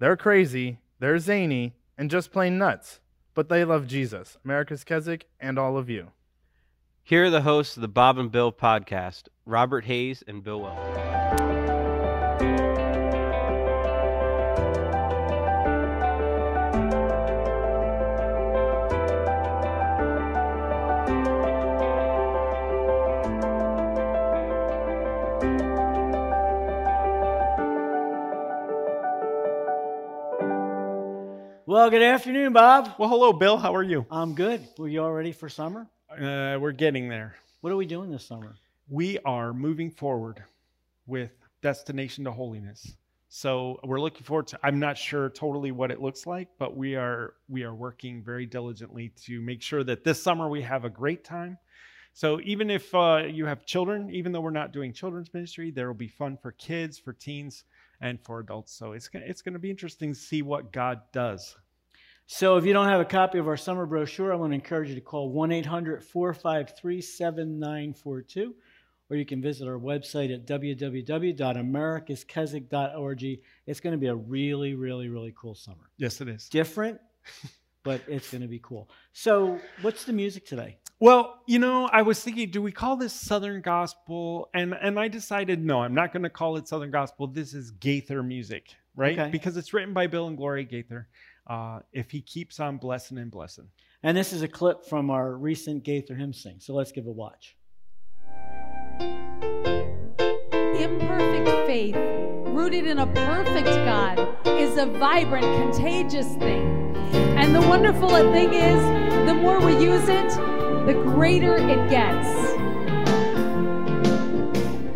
They're crazy, they're zany, and just plain nuts. But they love Jesus, America's Keswick, and all of you. Here are the hosts of the Bob and Bill podcast, Robert Hayes and Bill Welte. Well, good afternoon, Bob. Well, hello, Bill. How are you? I'm good. Were you all ready for summer? Uh, we're getting there. What are we doing this summer? We are moving forward with Destination to Holiness. So we're looking forward to. I'm not sure totally what it looks like, but we are we are working very diligently to make sure that this summer we have a great time. So even if uh, you have children, even though we're not doing children's ministry, there will be fun for kids, for teens, and for adults. So it's gonna- it's going to be interesting to see what God does. So, if you don't have a copy of our summer brochure, I want to encourage you to call 1 800 453 7942, or you can visit our website at www.americaskeswick.org. It's going to be a really, really, really cool summer. Yes, it is. Different, but it's going to be cool. So, what's the music today? Well, you know, I was thinking, do we call this Southern Gospel? And and I decided, no, I'm not going to call it Southern Gospel. This is Gaither music, right? Okay. Because it's written by Bill and Gloria Gaither. Uh, if he keeps on blessing and blessing. And this is a clip from our recent Gaither hymn sing. So, let's give a watch. Imperfect faith, rooted in a perfect God, is a vibrant, contagious thing. And the wonderful thing is, the more we use it, the greater it gets.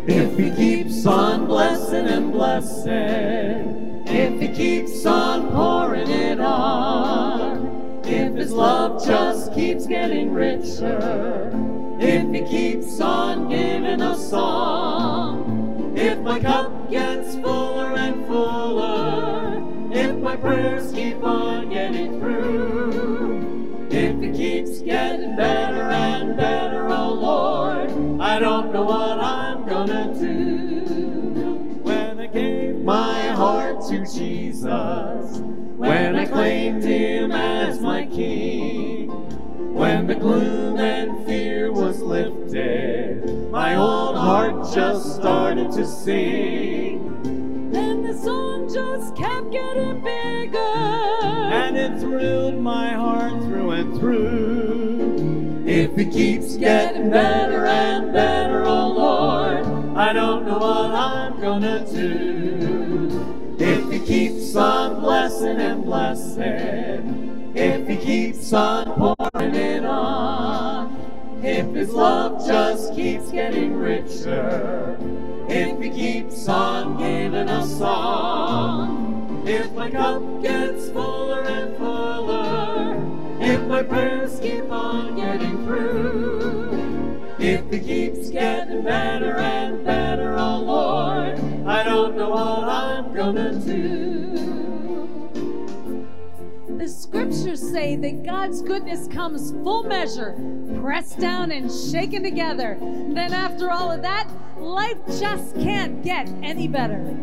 If he keeps on blessing and blessing, if he keeps on pouring it on, if his love just keeps getting richer, if he keeps on giving a song, if my cup gets fuller and fuller, if my prayers keep on getting through, King, when the gloom and fear was lifted, my old heart just started to sing. Then the song just kept getting bigger. and it thrilled my heart through and through. If it keeps getting better and better, oh Lord, I don't know what I'm gonna do. If it keeps on blessing and blessing, if He keeps on pouring it on, if His love just keeps getting richer, if He keeps on giving us song, if my cup gets fuller and fuller, if my prayers keep on getting through, if it keeps getting better and better, oh Lord, I don't know what I'm gonna do. Scriptures say that God's goodness comes full measure, pressed down and shaken together. Then, after all of that, life just can't get any better.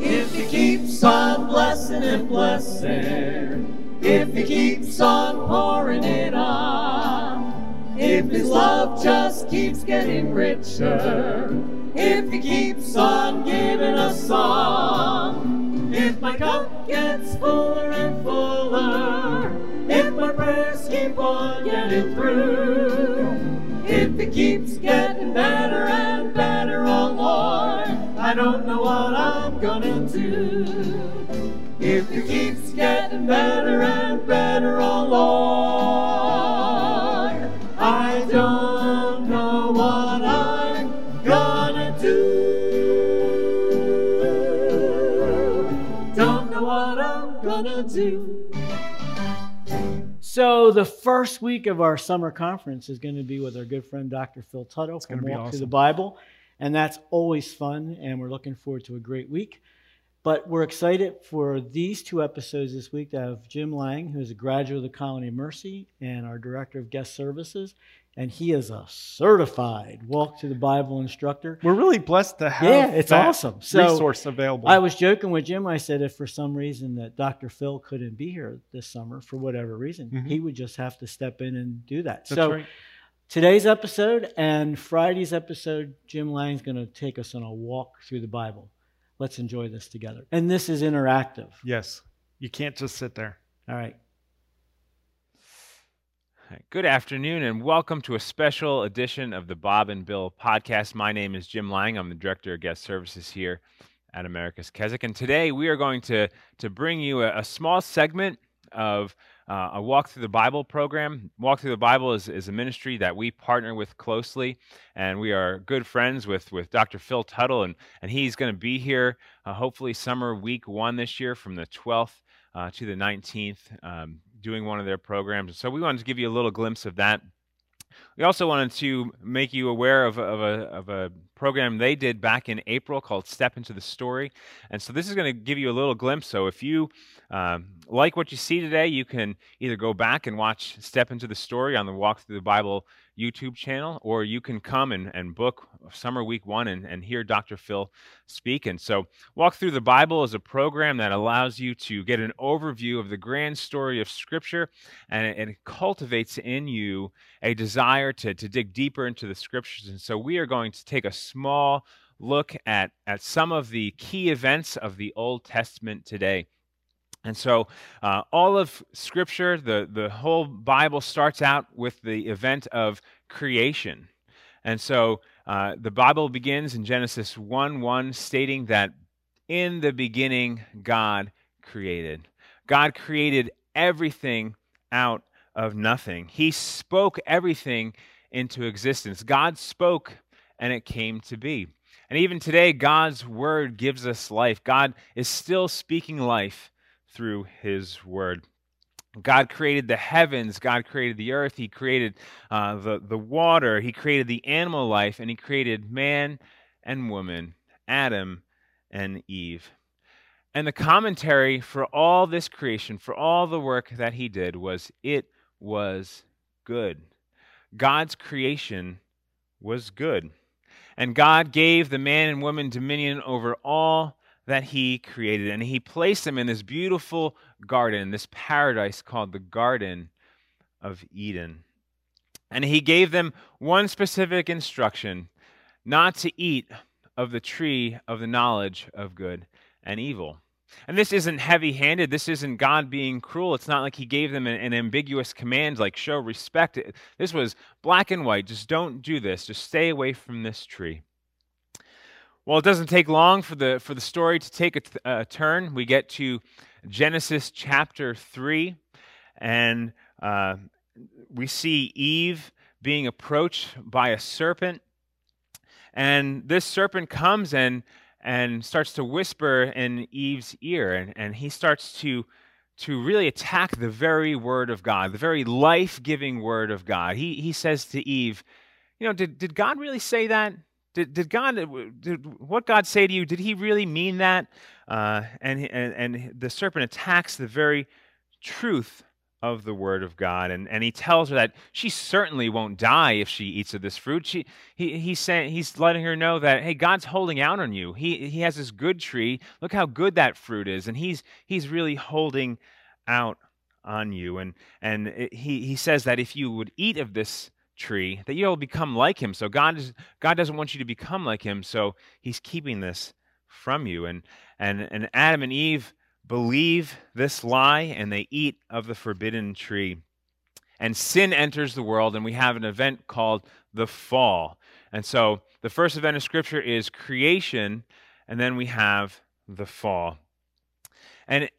If he keeps on blessing and blessing, if he keeps on pouring it on, if his love just keeps getting richer, if he keeps on giving us song, my cup gets fuller and fuller, if my prayers keep on getting through, if it keeps getting better and better, oh Lord, I don't know what I'm gonna do. If it keeps getting better and better, oh Lord, Do. So the first week of our summer conference is going to be with our good friend Dr. Phil Tuttle from gonna Walk Through the. Bible, and that's always fun. And we're looking forward to a great week. But we're excited for these two episodes this week to have Jim Lang, who is a graduate of the Colony of Mercy and our director of guest services, and he is a certified walk through the Bible instructor. We're really blessed to have Yeah, it's that awesome. So, resource available. I was joking with Jim. I said if for some reason that Dr. Phil couldn't be here this summer for whatever reason, Mhm. he would just have to step in and do that. That's so right. today's episode and Friday's episode, Jim Lang's going to take us on a walk through the Bible. Let's enjoy this together. And this is interactive. Yes. You can't just sit there. All right. Good afternoon, and welcome to a special edition of the Bob and Bill podcast. My name is Jim Lang. I'm the Director of Guest Services here at America's Keswick. And today we are going to, to bring you a, a small segment of uh, a Walk Through the Bible program. Walk Through the Bible is, is a ministry that we partner with closely, and we are good friends with, with Dr. Phil Tuttle, and, and he's going to be here uh, hopefully summer week one this year from the 12th uh, to the 19th, um, doing one of their programs. So we wanted to give you a little glimpse of that. We also wanted to make you aware of, of, a, of a program they did back in April called Step Into the Story. And so this is going to give you a little glimpse. So if you um, like what you see today, you can either go back and watch Step Into the Story on the Walk Through the Bible YouTube channel, or you can come and, and book Summer Week One and, and hear Dr. Phil speak. And so, Walk Through the Bible is a program that allows you to get an overview of the grand story of Scripture, and it, cultivates in you a desire to, to dig deeper into the Scriptures. And so, we are going to take a small look at, at some of the key events of the Old Testament today. And so, uh, all of Scripture, the, the whole Bible starts out with the event of creation. And so, uh, the Bible begins in Genesis 1 1, stating that in the beginning, God created. God created everything out of nothing. He spoke everything into existence. God spoke, and it came to be. And even today, God's word gives us life. God is still speaking life through his word. God created the heavens, God created the earth, He created uh, the, the water, He created the animal life, and He created man and woman, Adam and Eve. And the commentary for all this creation, for all the work that He did, was it was good. God's creation was good. And God gave the man and woman dominion over all that he created. And he placed them in this beautiful garden, this paradise called the Garden of Eden. And he gave them one specific instruction not to eat of the tree of the knowledge of good and evil. And this isn't heavy handed. This isn't God being cruel. It's not like he gave them an, an, ambiguous command like show respect. This was black and white. Just don't do this. Just stay away from this tree. Well, it doesn't take long for the, for the story to take a, turn. We get to Genesis chapter 3, and uh, we see Eve being approached by a serpent. And this serpent comes and, and starts to whisper in Eve's ear, and, and he starts to, to really attack the very word of God, the very life giving word of God. He, he says to Eve, You know, did, did God really say that? Did, did God, did what God say to you, did he really mean that? Uh, and, and, and the serpent attacks the very truth of the word of God. And, and he tells her that she certainly won't die if she eats of this fruit. She, he, he's, saying, he's letting her know that, hey, God's holding out on you. He, he has this good tree. Look how good that fruit is. And he's, he's really holding out on you. And, and it, he, he says that if you would eat of this tree that you'll become like him so god is god doesn't want you to become like him so he's keeping this from you and and and adam and eve believe this lie and they eat of the forbidden tree. And sin enters the world and we have an event called the fall. And so the first event of scripture is creation and then we have the fall. And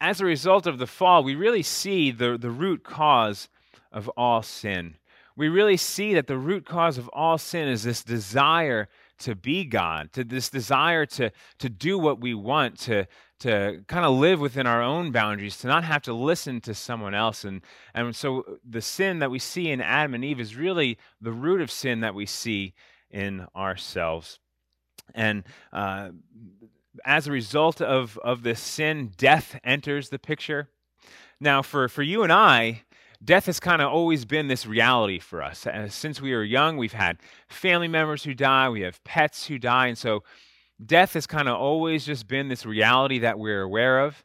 as a result of the fall we really see the the root cause of all sin. We really see that the root cause of all sin is this desire to be God, to this desire to, to do what we want, to, to kind of live within our own boundaries, to not have to listen to someone else. And, and so the sin that we see in Adam and Eve is really the root of sin that we see in ourselves. And uh, as a result of, of this sin, death enters the picture. Now, for, for you and I, death has kind of always been this reality for us. Uh, since we were young, we've had family members who die, we have pets who die, and so death has kind of always just been this reality that we're aware of.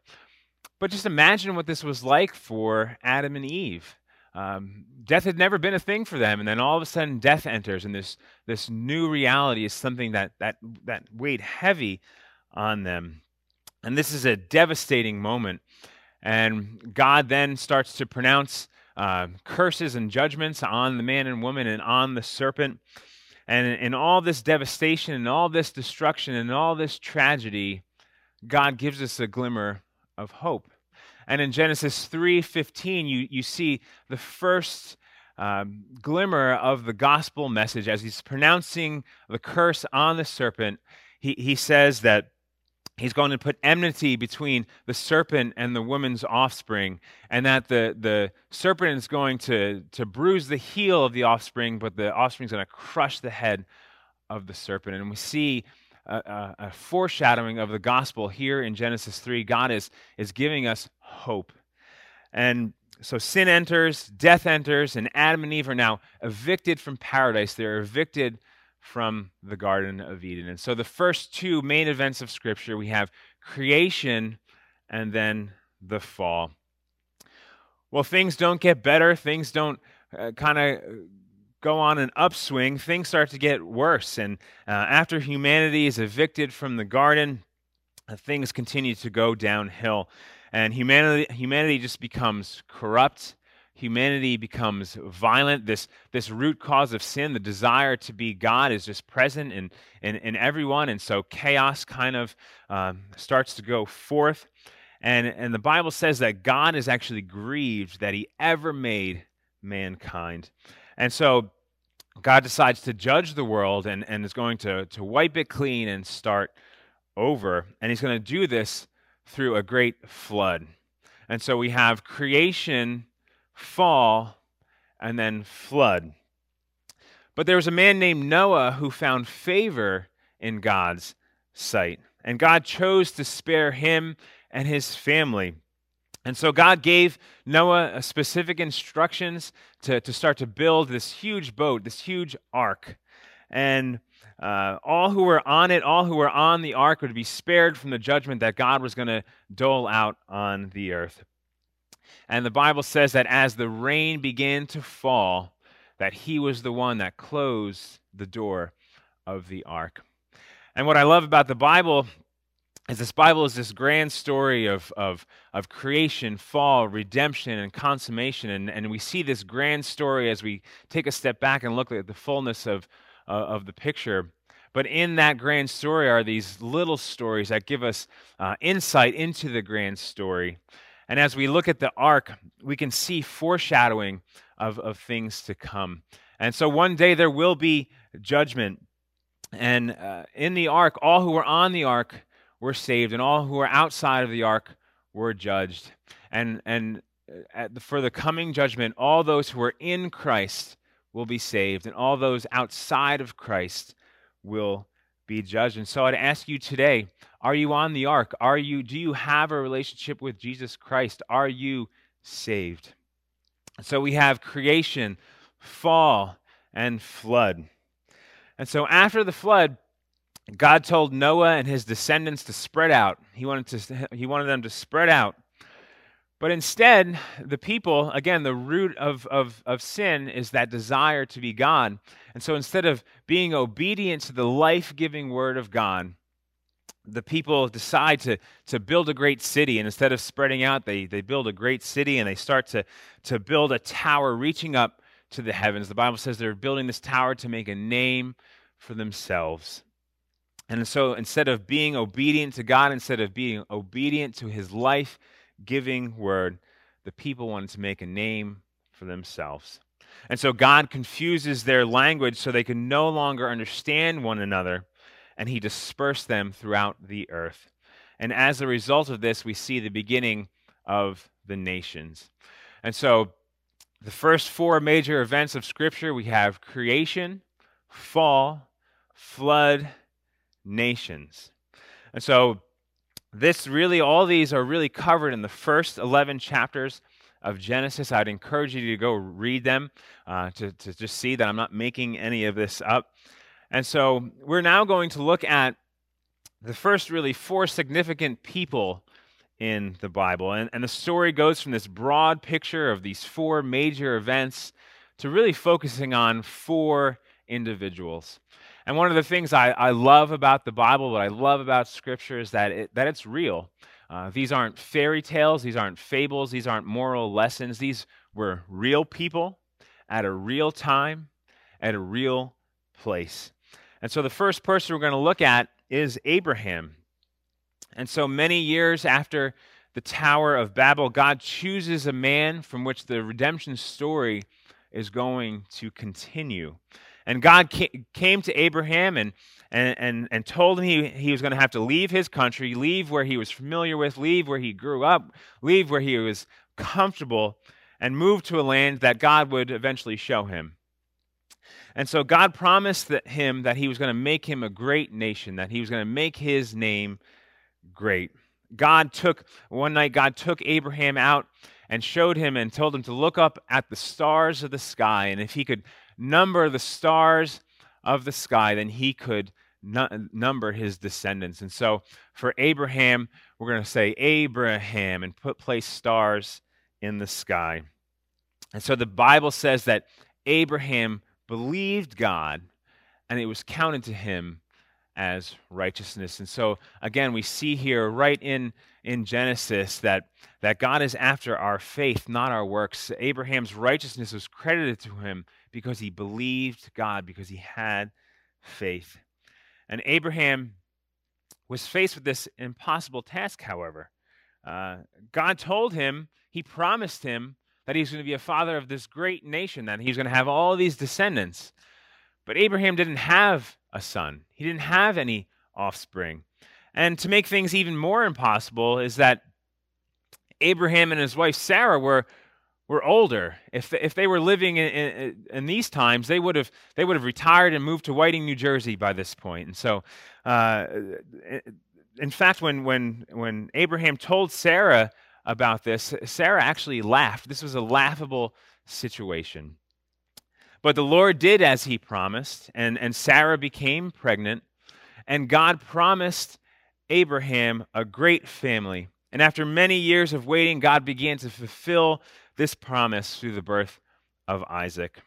But just imagine what this was like for Adam and Eve. Um, death had never been a thing for them, and then all of a sudden, death enters, and this this new reality is something that that that weighed heavy on them. And this is a devastating moment. And God then starts to pronounce uh, curses and judgments on the man and woman and on the serpent. And in all this devastation and all this destruction and all this tragedy, God gives us a glimmer of hope. And in Genesis 3:15, you, you see the first um, glimmer of the gospel message as he's pronouncing the curse on the serpent. He, he says that he's going to put enmity between the serpent and the woman's offspring, and that the, the serpent is going to, to bruise the heel of the offspring, but the offspring is going to crush the head of the serpent. And we see a, a, a, foreshadowing of the gospel here in Genesis 3. God is, is giving us hope. And so sin enters, death enters, and Adam and Eve are now evicted from paradise. They're evicted from the Garden of Eden. And so the first two main events of Scripture we have creation and then the fall. Well, things don't get better, things don't uh, kind of go on an upswing, things start to get worse. And uh, after humanity is evicted from the garden, uh, things continue to go downhill. And humanity, humanity just becomes corrupt humanity becomes violent. This, this root cause of sin, the desire to be God, is just present in, in, in everyone. And so chaos kind of um, starts to go forth. And, and the Bible says that God is actually grieved that he ever made mankind. And so God decides to judge the world and, and is going to, to wipe it clean and start over. And he's going to do this through a great flood. And so we have creation fall, and then flood. But there was a man named Noah who found favor in God's sight, and God chose to spare him and his family. And so God gave Noah specific instructions to, to start to build this huge boat, this huge ark. And uh, all who were on it, all who were on the ark, would be spared from the judgment that God was going to dole out on the earth. And the Bible says that as the rain began to fall, that he was the one that closed the door of the ark. And what I love about the Bible is this Bible is this grand story of, of, of creation, fall, redemption, and consummation. And, and we see this grand story as we take a step back and look at the fullness of, uh, of the picture. But in that grand story are these little stories that give us uh, insight into the grand story. And as we look at the ark, we can see foreshadowing of, of things to come. And so one day there will be judgment. And uh, in the ark, all who were on the ark were saved, and all who were outside of the ark were judged. And, and uh, the, for the coming judgment, all those who are in Christ will be saved, and all those outside of Christ will be judged. And so I'd ask you today are you on the ark? Are you, do you have a relationship with Jesus Christ? Are you saved? So we have creation, fall, and flood. And so after the flood, God told Noah and his descendants to spread out. He wanted, to, he wanted them to spread out. But instead, the people, again, the root of, of, of sin is that desire to be God. And so instead of being obedient to the life giving word of God, the people decide to, to build a great city. And instead of spreading out, they, they build a great city and they start to, to build a tower reaching up to the heavens. The Bible says they're building this tower to make a name for themselves. And so instead of being obedient to God, instead of being obedient to his life giving word, the people wanted to make a name for themselves. And so God confuses their language so they can no longer understand one another and he dispersed them throughout the earth. And as a result of this, we see the beginning of the nations. And so, the first four major events of Scripture we have creation, fall, flood, nations. And so, this really, all these are really covered in the first 11 chapters of Genesis. I'd encourage you to go read them uh, to, to just see that I'm not making any of this up. And so we're now going to look at the first, really, four significant people in the Bible. And, and the story goes from this broad picture of these four major events to really focusing on four individuals. And one of the things I, I love about the Bible, what I love about Scripture, is that, it, that it's real. Uh, these aren't fairy tales, these aren't fables, these aren't moral lessons. These were real people at a real time, at a real place. And so the first person we're going to look at is Abraham. And so many years after the Tower of Babel, God chooses a man from which the redemption story is going to continue. And God came to Abraham and, and, and, and told him he, he was going to have to leave his country, leave where he was familiar with, leave where he grew up, leave where he was comfortable, and move to a land that God would eventually show him. And so God promised that him that he was going to make him a great nation, that he was going to make his name great. God took, one night, God took Abraham out and showed him and told him to look up at the stars of the sky. And if he could number the stars of the sky, then he could number his descendants. And so for Abraham, we're going to say Abraham and put place stars in the sky. And so the Bible says that Abraham believed God and it was counted to him as righteousness. And so again, we see here right in in Genesis that that God is after our faith, not our works. Abraham's righteousness was credited to him because he believed God, because he had faith. And Abraham was faced with this impossible task, however. Uh, God told him, he promised him that he's going to be a father of this great nation, that he's going to have all these descendants. But Abraham didn't have a son, he didn't have any offspring. And to make things even more impossible is that Abraham and his wife Sarah were were older. If if they were living in, in, in, these times, they would have they would have retired and moved to Whiting, New Jersey by this point. And so, uh, in fact, when when when Abraham told Sarah about this, Sarah actually laughed. This was a laughable situation. But the Lord did as he promised, and, and Sarah became pregnant, and God promised Abraham a great family. And after many years of waiting, God began to fulfill this promise through the birth of Isaac.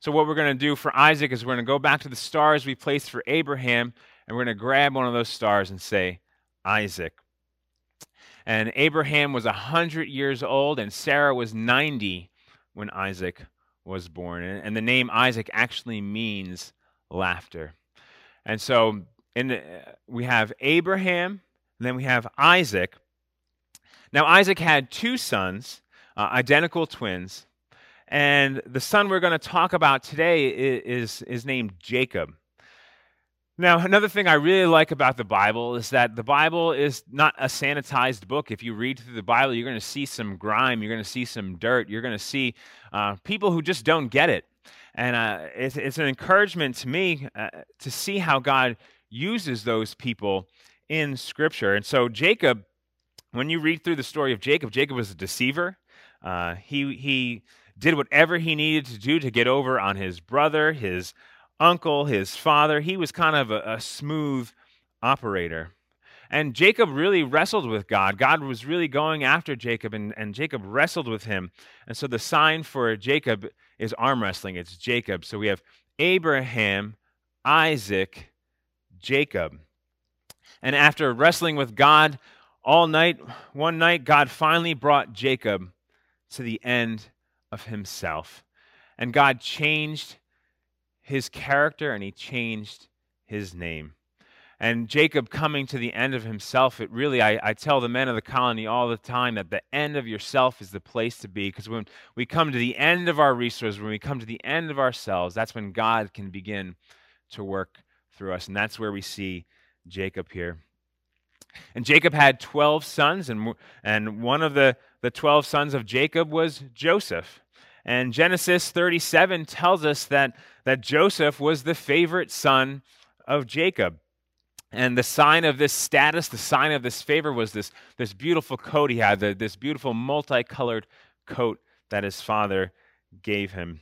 So, what we're going to do for Isaac is we're going to go back to the stars we placed for Abraham, and we're going to grab one of those stars and say, Isaac. And Abraham was 100 years old, and Sarah was 90 when Isaac was born. And, the name Isaac actually means laughter. And so in the, we have Abraham, then we have Isaac. Now, Isaac had two sons uh, identical twins. And the son we're going to talk about today is, is named Jacob. Now, another thing I really like about the Bible is that the Bible is not a sanitized book. If you read through the Bible, you're going to see some grime, you're going to see some dirt, you're going to see uh, people who just don't get it. And uh, it's, it's, an encouragement to me uh, to see how God uses those people in Scripture. And so, Jacob, when you read through the story of Jacob, Jacob was a deceiver. Uh, he, he did whatever he needed to do to get over on his brother, his uncle, his father. He was kind of a, a smooth operator. And Jacob really wrestled with God. God was really going after Jacob, and, and Jacob wrestled with him. And so the sign for Jacob is arm wrestling. It's Jacob. So we have Abraham, Isaac, Jacob. And after wrestling with God all night, one night, God finally brought Jacob to the end of himself. And God changed his character and he changed his name. And Jacob coming to the end of himself, it really, I, I, tell the men of the colony all the time that the end of yourself is the place to be. Because when we come to the end of our resources, when we come to the end of ourselves, that's when God can begin to work through us. And that's where we see Jacob here. And Jacob had 12 sons, and, and one of the, the 12 sons of Jacob was Joseph. And Genesis 37 tells us that, that Joseph was the favorite son of Jacob. And the sign of this status, the sign of this favor was this, this beautiful coat he had, the, this beautiful multicolored coat that his father gave him.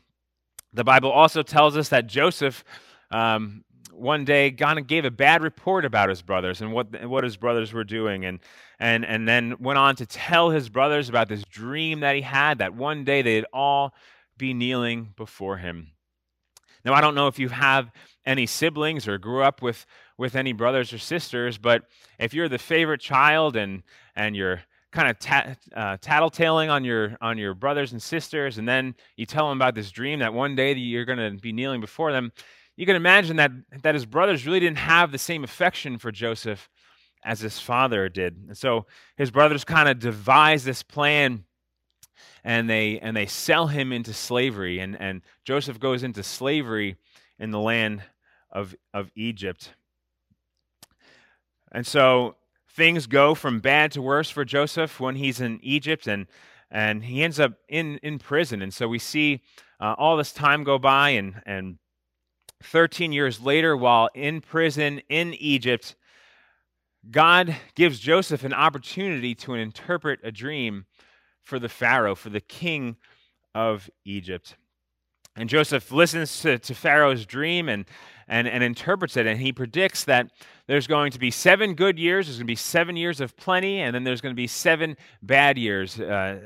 The Bible also tells us that Joseph um, one day God gave a bad report about his brothers and what what his brothers were doing, and and and then went on to tell his brothers about this dream that he had that one day they'd all be kneeling before him. Now I don't know if you have any siblings or grew up with with any brothers or sisters, but if you're the favorite child and and you're kind of tat, uh, tattletaling on your on your brothers and sisters, and then you tell them about this dream that one day you're going to be kneeling before them, you can imagine that that his brothers really didn't have the same affection for Joseph as his father did, and so his brothers kind of devise this plan. And they and they sell him into slavery, and, and Joseph goes into slavery in the land of, of Egypt. And so things go from bad to worse for Joseph when he's in Egypt and and he ends up in, in prison. And so we see uh, all this time go by, and, and 13 years later, while in prison in Egypt, God gives Joseph an opportunity to interpret a dream for the Pharaoh, for the king of Egypt. And Joseph listens to, to Pharaoh's dream and, and, and interprets it, and he predicts that there's going to be seven good years, there's going to be seven years of plenty, and then there's going to be seven bad years, uh,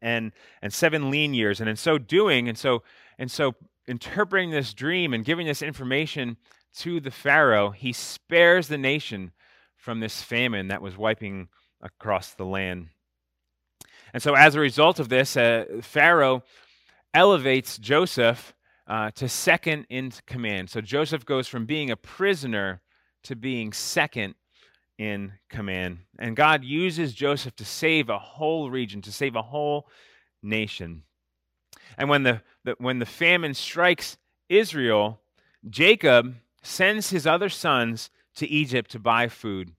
and, and seven lean years. And in so doing, and so, and so interpreting this dream and giving this information to the Pharaoh, he spares the nation from this famine that was wiping across the land. And so, as a result of this, uh, Pharaoh elevates Joseph uh, to second in command. So Joseph goes from being a prisoner to being second in command. And God uses Joseph to save a whole region, to save a whole nation. And when the, the when the famine strikes Israel, Jacob sends his other sons to Egypt to buy food.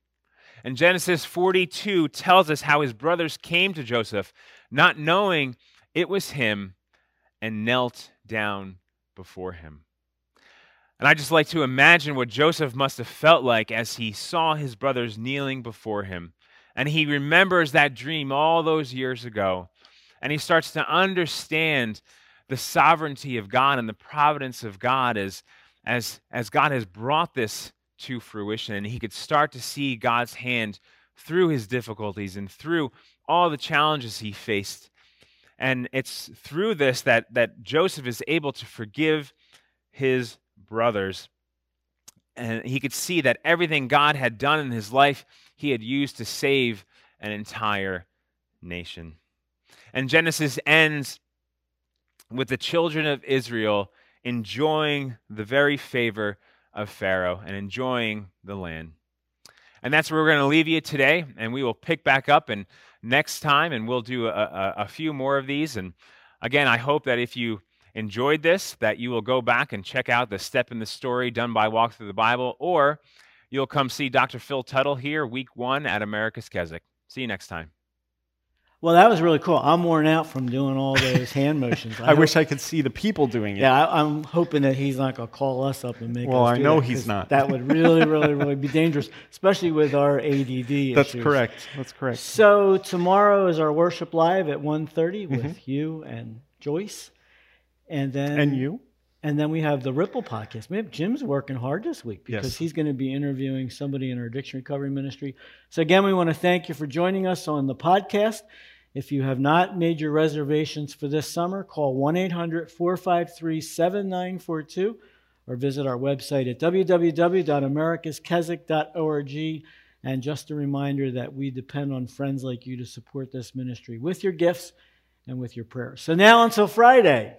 And Genesis 42 tells us how his brothers came to Joseph, not knowing it was him and knelt down before him. And I just like to imagine what Joseph must have felt like as he saw his brothers kneeling before him. And he remembers that dream all those years ago. And he starts to understand the sovereignty of God and the providence of God as, as, as God has brought this to fruition. And he could start to see God's hand through his difficulties and through all the challenges he faced and it's through this that, that Joseph is able to forgive his brothers. And he could see that everything God had done in his life, he had used to save an entire nation. And Genesis ends with the children of Israel enjoying the very favor of Pharaoh and enjoying the land. And that's where we're going to leave you today, and we will pick back up and next time, and we'll do a, a, a few more of these. And again, I hope that if you enjoyed this, that you will go back and check out the step in the story done by Walk Through the Bible, or you'll come see Dr. Phil Tuttle here week one at America's Keswick. See you next time. Well, that was really cool. I'm worn out from doing all those hand motions. I, I wish I could see the people doing it. Yeah, I, am hoping that he's not going to call us up and make well, I know that, he's not. That would really, really, really be dangerous, especially with our ADD. That's issues. correct. That's correct. So tomorrow is our worship live at 1.30 with Mhm. you and Joyce, and then And you? And then we have the Ripple podcast. We have Jim's working hard this week because Yes. he's going to be interviewing somebody in our addiction recovery ministry. So again, we want to thank you for joining us on the podcast. If you have not made your reservations for this summer, call 1 800 453 7942 or visit our website at www.americaskeswick.org. And just a reminder that we depend on friends like you to support this ministry with your gifts and with your prayers. So now until Friday,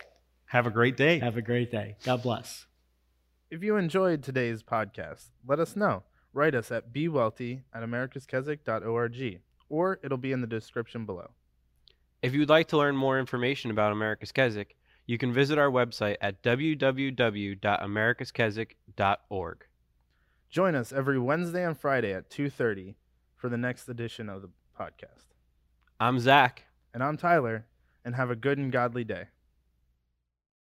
Have a great day. have a great day. God bless. If you enjoyed today's podcast, let us know. Write us at bewelty at americaskeswick.org, or it'll be in the description below. If you'd like to learn more information about America's Keswick, you can visit our website at www.americaskeswick.org. Join us every Wednesday and Friday at 2:30 for the next edition of the podcast. I'm Zach. And I'm Tyler, and have a good and godly day.